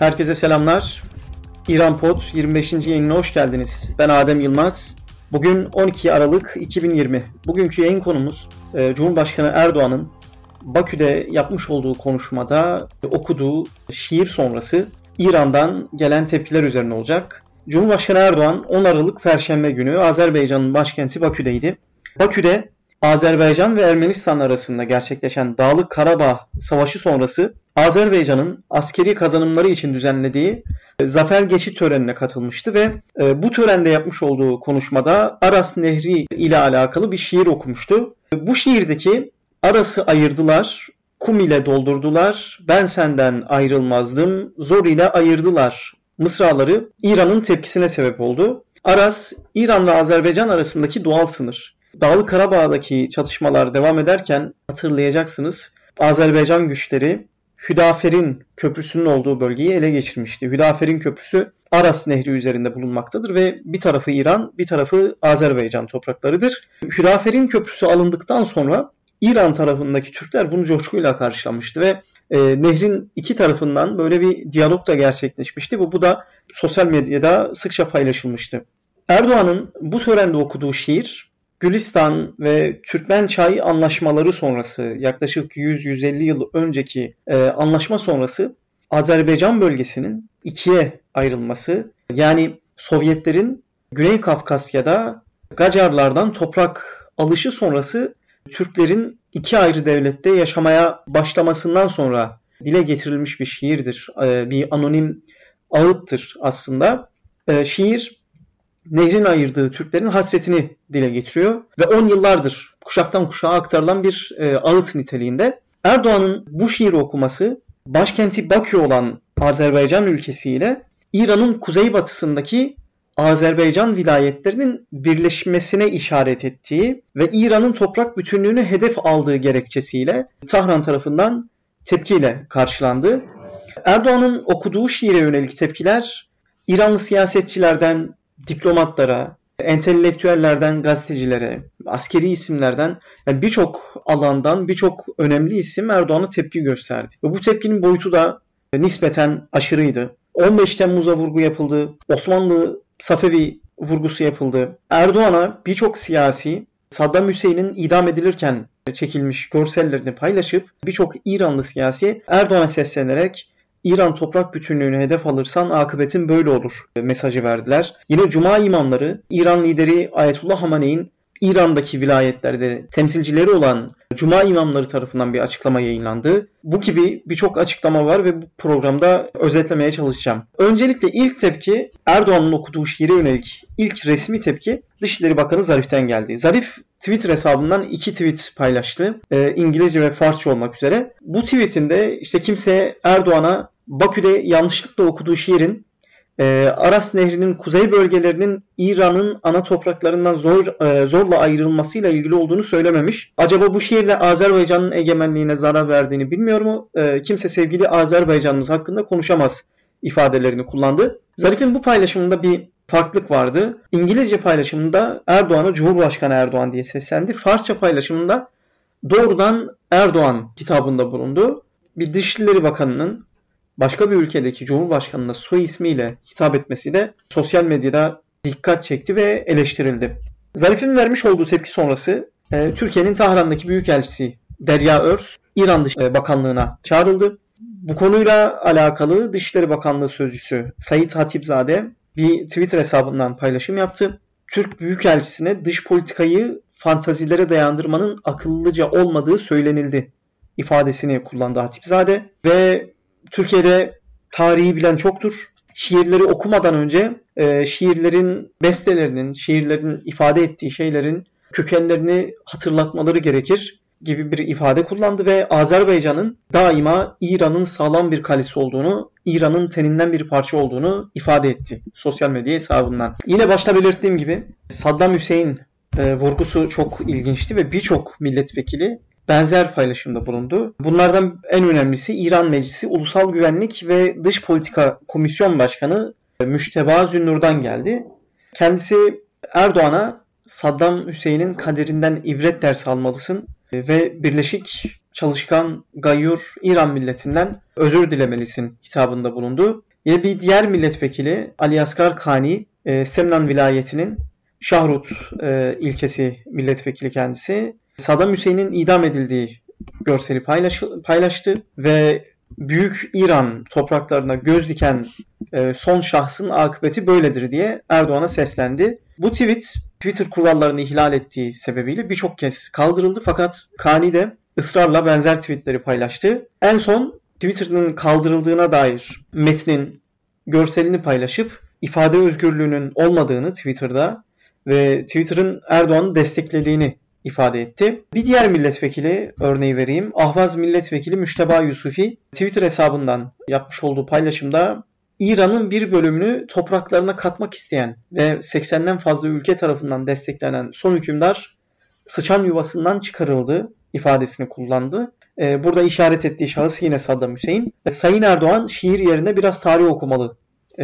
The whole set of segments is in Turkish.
Herkese selamlar. İran Pod 25. yayınına hoş geldiniz. Ben Adem Yılmaz. Bugün 12 Aralık 2020. Bugünkü yayın konumuz e, Cumhurbaşkanı Erdoğan'ın Bakü'de yapmış olduğu konuşmada okuduğu şiir sonrası İran'dan gelen tepkiler üzerine olacak. Cumhurbaşkanı Erdoğan 10 Aralık Perşembe günü Azerbaycan'ın başkenti Bakü'deydi. Bakü'de Azerbaycan ve Ermenistan arasında gerçekleşen Dağlık Karabağ Savaşı sonrası Azerbaycan'ın askeri kazanımları için düzenlediği e, zafer geçit törenine katılmıştı ve e, bu törende yapmış olduğu konuşmada Aras Nehri ile alakalı bir şiir okumuştu. Bu şiirdeki Aras'ı ayırdılar, kum ile doldurdular, ben senden ayrılmazdım, zor ile ayırdılar mısraları İran'ın tepkisine sebep oldu. Aras, İran ve Azerbaycan arasındaki doğal sınır. Dağlı Karabağ'daki çatışmalar devam ederken hatırlayacaksınız Azerbaycan güçleri Hüdafer'in köprüsünün olduğu bölgeyi ele geçirmişti. Hüdafer'in köprüsü Aras Nehri üzerinde bulunmaktadır ve bir tarafı İran, bir tarafı Azerbaycan topraklarıdır. Hüdafer'in köprüsü alındıktan sonra İran tarafındaki Türkler bunu coşkuyla karşılamıştı ve e, nehrin iki tarafından böyle bir diyalog da gerçekleşmişti. Bu, bu da sosyal medyada sıkça paylaşılmıştı. Erdoğan'ın bu törende okuduğu şiir Gülistan ve Türkmen Çay anlaşmaları sonrası yaklaşık 100-150 yıl önceki e, anlaşma sonrası Azerbaycan bölgesinin ikiye ayrılması yani Sovyetlerin Güney Kafkasya'da Gacarlardan toprak alışı sonrası Türklerin iki ayrı devlette yaşamaya başlamasından sonra dile getirilmiş bir şiirdir. E, bir anonim ağıttır aslında. E, şiir nehrin ayırdığı Türklerin hasretini dile getiriyor ve 10 yıllardır kuşaktan kuşağa aktarılan bir e, ağıt niteliğinde. Erdoğan'ın bu şiiri okuması başkenti Bakü olan Azerbaycan ülkesiyle İran'ın kuzeybatısındaki Azerbaycan vilayetlerinin birleşmesine işaret ettiği ve İran'ın toprak bütünlüğünü hedef aldığı gerekçesiyle Tahran tarafından tepkiyle karşılandı. Erdoğan'ın okuduğu şiire yönelik tepkiler İranlı siyasetçilerden diplomatlara, entelektüellerden gazetecilere, askeri isimlerden yani birçok alandan birçok önemli isim Erdoğan'a tepki gösterdi. Ve bu tepkinin boyutu da nispeten aşırıydı. 15 Temmuz'a vurgu yapıldı. Osmanlı Safevi vurgusu yapıldı. Erdoğan'a birçok siyasi Saddam Hüseyin'in idam edilirken çekilmiş görsellerini paylaşıp birçok İranlı siyasi Erdoğan'a seslenerek İran toprak bütünlüğünü hedef alırsan akıbetin böyle olur mesajı verdiler. Yine Cuma imamları İran lideri Ayetullah Hamane'in İran'daki vilayetlerde temsilcileri olan Cuma imamları tarafından bir açıklama yayınlandı. Bu gibi birçok açıklama var ve bu programda özetlemeye çalışacağım. Öncelikle ilk tepki Erdoğan'ın okuduğu şiire yönelik ilk resmi tepki Dışişleri Bakanı Zarif'ten geldi. Zarif Twitter hesabından iki tweet paylaştı. E, İngilizce ve Farsça olmak üzere. Bu tweetinde işte kimse Erdoğan'a Bakü'de yanlışlıkla okuduğu şiirin e, Aras Nehri'nin kuzey bölgelerinin İran'ın ana topraklarından zor e, zorla ayrılmasıyla ilgili olduğunu söylememiş. Acaba bu şiirle Azerbaycan'ın egemenliğine zarar verdiğini bilmiyor mu? E, kimse sevgili Azerbaycan'ımız hakkında konuşamaz ifadelerini kullandı. Zarif'in bu paylaşımında bir farklılık vardı. İngilizce paylaşımında Erdoğan'a Cumhurbaşkanı Erdoğan diye seslendi. Farsça paylaşımında doğrudan Erdoğan kitabında bulundu. Bir Dışişleri Bakanı'nın başka bir ülkedeki Cumhurbaşkanı'na soy ismiyle hitap etmesi de sosyal medyada dikkat çekti ve eleştirildi. Zarif'in vermiş olduğu tepki sonrası e, Türkiye'nin Tahran'daki Büyükelçisi Derya Örs İran Dışişleri Bakanlığı'na çağrıldı. Bu konuyla alakalı Dışişleri Bakanlığı Sözcüsü Sayit Hatipzade bir Twitter hesabından paylaşım yaptı. Türk Büyükelçisi'ne dış politikayı fantazilere dayandırmanın akıllıca olmadığı söylenildi ifadesini kullandı Hatipzade ve Türkiye'de tarihi bilen çoktur. Şiirleri okumadan önce e, şiirlerin bestelerinin, şiirlerin ifade ettiği şeylerin kökenlerini hatırlatmaları gerekir gibi bir ifade kullandı ve Azerbaycan'ın daima İran'ın sağlam bir kalesi olduğunu, İran'ın teninden bir parça olduğunu ifade etti sosyal medya hesabından. Yine başta belirttiğim gibi Saddam Hüseyin e, vurgusu çok ilginçti ve birçok milletvekili benzer paylaşımda bulundu. Bunlardan en önemlisi İran Meclisi Ulusal Güvenlik ve Dış Politika Komisyon Başkanı Müşteba Zünnur'dan geldi. Kendisi Erdoğan'a Saddam Hüseyin'in kaderinden ibret ders almalısın ve Birleşik Çalışkan Gayyur İran milletinden özür dilemelisin hitabında bulundu. Yine bir diğer milletvekili Ali Asgar Kani, e, Semnan vilayetinin Şahrut e, ilçesi milletvekili kendisi. Saddam Hüseyin'in idam edildiği görseli paylaş, paylaştı ve Büyük İran topraklarına göz diken e, son şahsın akıbeti böyledir diye Erdoğan'a seslendi. Bu tweet Twitter kurallarını ihlal ettiği sebebiyle birçok kez kaldırıldı fakat Kani de ısrarla benzer tweetleri paylaştı. En son Twitter'ın kaldırıldığına dair metnin görselini paylaşıp ifade özgürlüğünün olmadığını Twitter'da ve Twitter'ın Erdoğan'ı desteklediğini ifade etti. Bir diğer milletvekili örneği vereyim. Ahvaz milletvekili Müşteba Yusufi Twitter hesabından yapmış olduğu paylaşımda İran'ın bir bölümünü topraklarına katmak isteyen ve 80'den fazla ülke tarafından desteklenen son hükümdar sıçan yuvasından çıkarıldı ifadesini kullandı. Ee, burada işaret ettiği şahıs yine Saddam Hüseyin. Sayın Erdoğan şiir yerine biraz tarih okumalı e,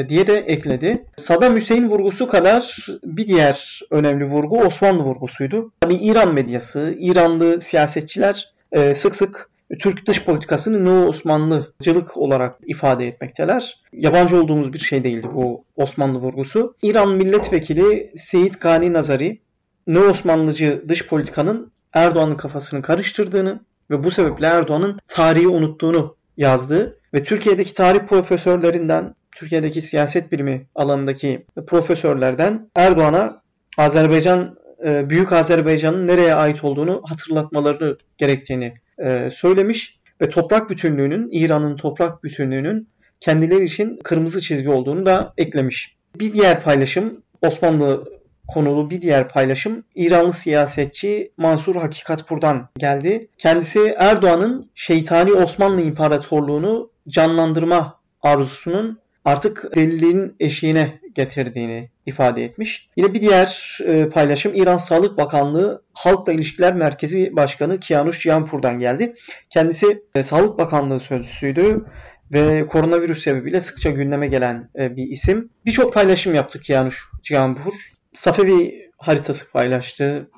diye de ekledi. Saddam Hüseyin vurgusu kadar bir diğer önemli vurgu Osmanlı vurgusuydu. Tabi İran medyası, İranlı siyasetçiler e, sık sık Türk dış politikasını Neo Osmanlıcılık olarak ifade etmekteler. Yabancı olduğumuz bir şey değildi bu Osmanlı vurgusu. İran milletvekili Seyit Gani Nazari Neo Osmanlıcı dış politikanın Erdoğan'ın kafasını karıştırdığını ve bu sebeple Erdoğan'ın tarihi unuttuğunu yazdı ve Türkiye'deki tarih profesörlerinden Türkiye'deki siyaset bilimi alanındaki profesörlerden Erdoğan'a Azerbaycan e, Büyük Azerbaycan'ın nereye ait olduğunu hatırlatmaları gerektiğini e, söylemiş ve toprak bütünlüğünün İran'ın toprak bütünlüğünün kendileri için kırmızı çizgi olduğunu da eklemiş. Bir diğer paylaşım Osmanlı konulu bir diğer paylaşım İranlı siyasetçi Mansur Hakikatpur'dan geldi. Kendisi Erdoğan'ın şeytani Osmanlı İmparatorluğunu canlandırma arzusunun artık deliliğin eşiğine getirdiğini ifade etmiş. Yine bir diğer e, paylaşım İran Sağlık Bakanlığı Halkla İlişkiler Merkezi Başkanı Kianush Cihanpur'dan geldi. Kendisi e, Sağlık Bakanlığı sözcüsüydü ve koronavirüs sebebiyle sıkça gündeme gelen e, bir isim. Birçok paylaşım yaptı Kianush Cihanpur. Safevi haritası paylaştı.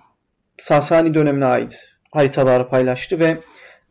Sasani dönemine ait haritaları paylaştı ve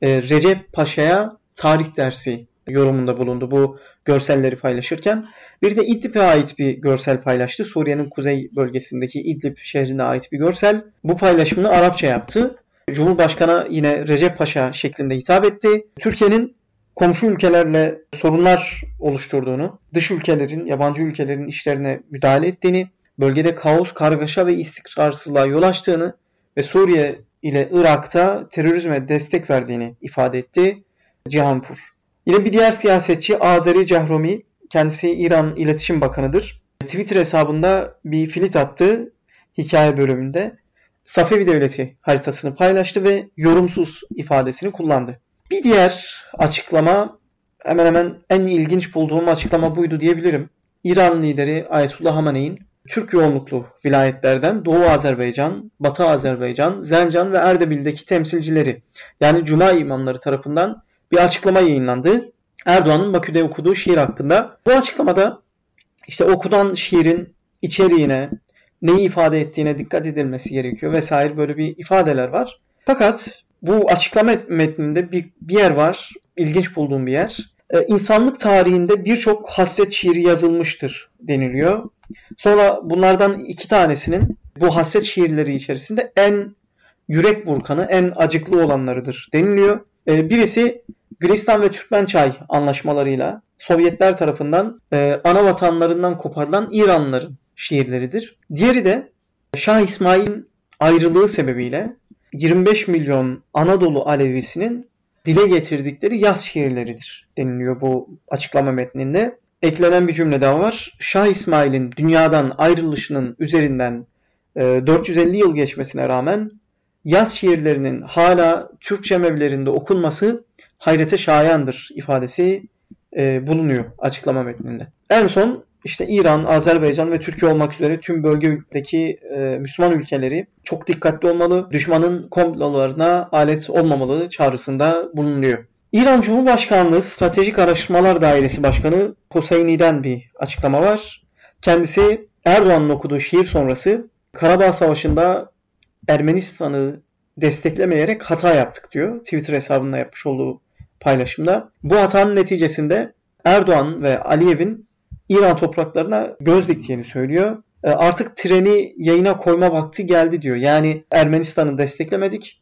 Recep Paşa'ya tarih dersi yorumunda bulundu bu görselleri paylaşırken. Bir de İdlib'e ait bir görsel paylaştı. Suriye'nin kuzey bölgesindeki İdlib şehrine ait bir görsel. Bu paylaşımını Arapça yaptı. Cumhurbaşkanı yine Recep Paşa şeklinde hitap etti. Türkiye'nin komşu ülkelerle sorunlar oluşturduğunu, dış ülkelerin, yabancı ülkelerin işlerine müdahale ettiğini, bölgede kaos, kargaşa ve istikrarsızlığa yol açtığını ve Suriye ile Irak'ta terörizme destek verdiğini ifade etti Cihanpur. Yine bir diğer siyasetçi Azeri Cahromi, kendisi İran İletişim Bakanı'dır. Twitter hesabında bir filit attı hikaye bölümünde. Safevi Devleti haritasını paylaştı ve yorumsuz ifadesini kullandı. Bir diğer açıklama hemen hemen en ilginç bulduğum açıklama buydu diyebilirim. İran lideri Ayetullah Hamane'in Türk yoğunluklu vilayetlerden Doğu Azerbaycan, Batı Azerbaycan, Zencan ve Erdebil'deki temsilcileri yani Cuma imamları tarafından bir açıklama yayınlandı. Erdoğan'ın Bakü'de okuduğu şiir hakkında. Bu açıklamada işte okudan şiirin içeriğine, neyi ifade ettiğine dikkat edilmesi gerekiyor vesaire böyle bir ifadeler var. Fakat bu açıklama metninde bir, bir yer var, ilginç bulduğum bir yer. Ee, insanlık tarihinde birçok hasret şiiri yazılmıştır deniliyor. Sonra bunlardan iki tanesinin bu hasret şiirleri içerisinde en yürek burkanı, en acıklı olanlarıdır deniliyor. Ee, birisi Gülistan ve Türkmençay anlaşmalarıyla Sovyetler tarafından e, ana vatanlarından koparılan İranlıların şiirleridir. Diğeri de Şah İsmail'in ayrılığı sebebiyle 25 milyon Anadolu Alevisinin dile getirdikleri yaz şiirleridir deniliyor bu açıklama metninde. Eklenen bir cümle daha var. Şah İsmail'in dünyadan ayrılışının üzerinden 450 e, yıl geçmesine rağmen yaz şiirlerinin hala Türkçe mevlerinde okunması hayrete şayandır ifadesi e, bulunuyor açıklama metninde. En son işte İran, Azerbaycan ve Türkiye olmak üzere tüm bölgedeki e, Müslüman ülkeleri çok dikkatli olmalı, düşmanın komplolarına alet olmamalı çağrısında bulunuyor. İran Cumhurbaşkanlığı Stratejik Araştırmalar Dairesi Başkanı Hoseyni'den bir açıklama var. Kendisi Erdoğan'ın okuduğu şiir sonrası Karabağ Savaşı'nda Ermenistan'ı desteklemeyerek hata yaptık diyor. Twitter hesabında yapmış olduğu paylaşımda. Bu hatanın neticesinde Erdoğan ve Aliyev'in İran topraklarına göz diktiğini söylüyor. E, artık treni yayına koyma vakti geldi diyor. Yani Ermenistan'ı desteklemedik.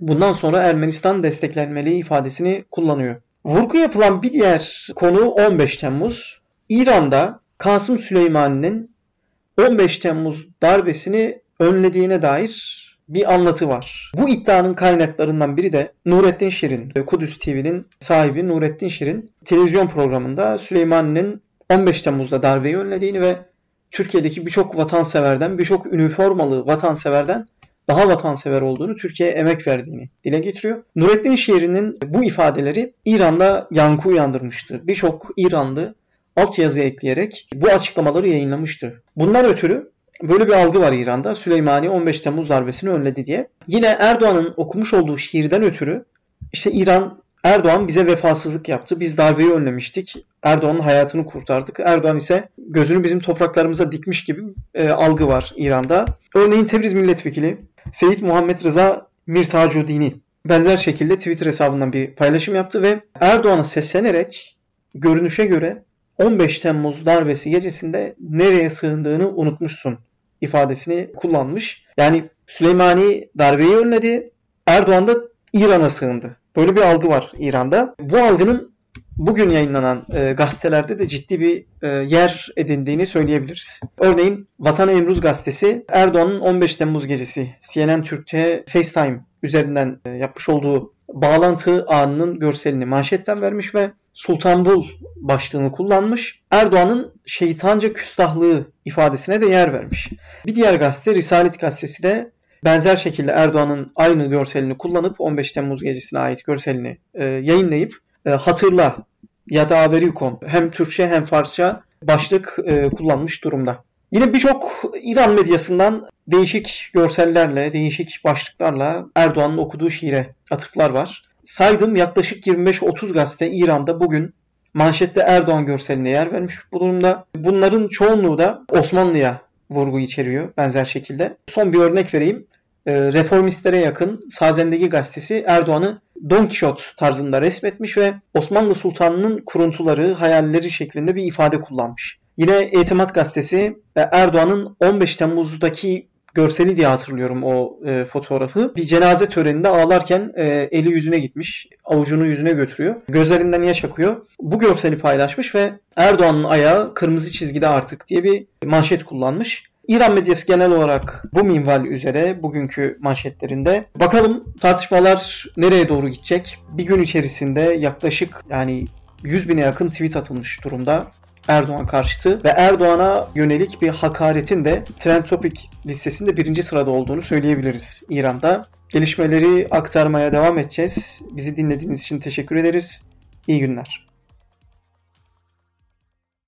Bundan sonra Ermenistan desteklenmeli ifadesini kullanıyor. Vurgu yapılan bir diğer konu 15 Temmuz. İran'da Kasım Süleymani'nin 15 Temmuz darbesini önlediğine dair bir anlatı var. Bu iddianın kaynaklarından biri de Nurettin Şirin, Kudüs TV'nin sahibi Nurettin Şirin televizyon programında Süleymani'nin 15 Temmuz'da darbeyi önlediğini ve Türkiye'deki birçok vatanseverden, birçok üniformalı vatanseverden daha vatansever olduğunu, Türkiye'ye emek verdiğini dile getiriyor. Nurettin Şirin'in bu ifadeleri İran'da yankı uyandırmıştı. Birçok İranlı altyazı ekleyerek bu açıklamaları yayınlamıştı. Bundan ötürü böyle bir algı var İran'da. Süleymani 15 Temmuz darbesini önledi diye. Yine Erdoğan'ın okumuş olduğu şiirden ötürü işte İran Erdoğan bize vefasızlık yaptı. Biz darbeyi önlemiştik. Erdoğan'ın hayatını kurtardık. Erdoğan ise gözünü bizim topraklarımıza dikmiş gibi e, algı var İran'da. Örneğin Tebriz Milletvekili Seyit Muhammed Rıza Mirtacudini benzer şekilde Twitter hesabından bir paylaşım yaptı ve Erdoğan'a seslenerek görünüşe göre 15 Temmuz darbesi gecesinde nereye sığındığını unutmuşsun ifadesini kullanmış. Yani Süleymani darbeyi önledi. Erdoğan da İran'a sığındı. Böyle bir algı var İran'da. Bu algının bugün yayınlanan e, gazetelerde de ciddi bir e, yer edindiğini söyleyebiliriz. Örneğin Vatan Emruz gazetesi Erdoğan'ın 15 Temmuz gecesi CNN Türk'te FaceTime üzerinden e, yapmış olduğu bağlantı anının görselini manşetten vermiş ve Sultanbul başlığını kullanmış. Erdoğan'ın şeytanca küstahlığı ifadesine de yer vermiş. Bir diğer gazete Risalet gazetesi de benzer şekilde Erdoğan'ın aynı görselini kullanıp 15 Temmuz gecesine ait görselini e, yayınlayıp e, hatırla ya da Haberikon hem Türkçe hem Farsça başlık e, kullanmış durumda. Yine birçok İran medyasından değişik görsellerle, değişik başlıklarla Erdoğan'ın okuduğu şiire atıflar var. Saydım yaklaşık 25-30 gazete İran'da bugün manşette Erdoğan görseline yer vermiş bu durumda. Bunların çoğunluğu da Osmanlı'ya vurgu içeriyor benzer şekilde. Son bir örnek vereyim. Ee, reformistlere yakın Sazendeki gazetesi Erdoğan'ı Don Kişot tarzında resmetmiş ve Osmanlı Sultanı'nın kuruntuları, hayalleri şeklinde bir ifade kullanmış. Yine Etimat gazetesi Erdoğan'ın 15 Temmuz'daki görseli diye hatırlıyorum o e, fotoğrafı. Bir cenaze töreninde ağlarken e, eli yüzüne gitmiş. Avucunu yüzüne götürüyor. Gözlerinden yaş akıyor. Bu görseli paylaşmış ve Erdoğan'ın ayağı kırmızı çizgide artık diye bir manşet kullanmış. İran medyası genel olarak bu minval üzere bugünkü manşetlerinde. Bakalım tartışmalar nereye doğru gidecek? Bir gün içerisinde yaklaşık yani 100 bine yakın tweet atılmış durumda. Erdoğan karşıtı ve Erdoğan'a yönelik bir hakaretin de Trend Topic listesinde birinci sırada olduğunu söyleyebiliriz İran'da. Gelişmeleri aktarmaya devam edeceğiz. Bizi dinlediğiniz için teşekkür ederiz. İyi günler.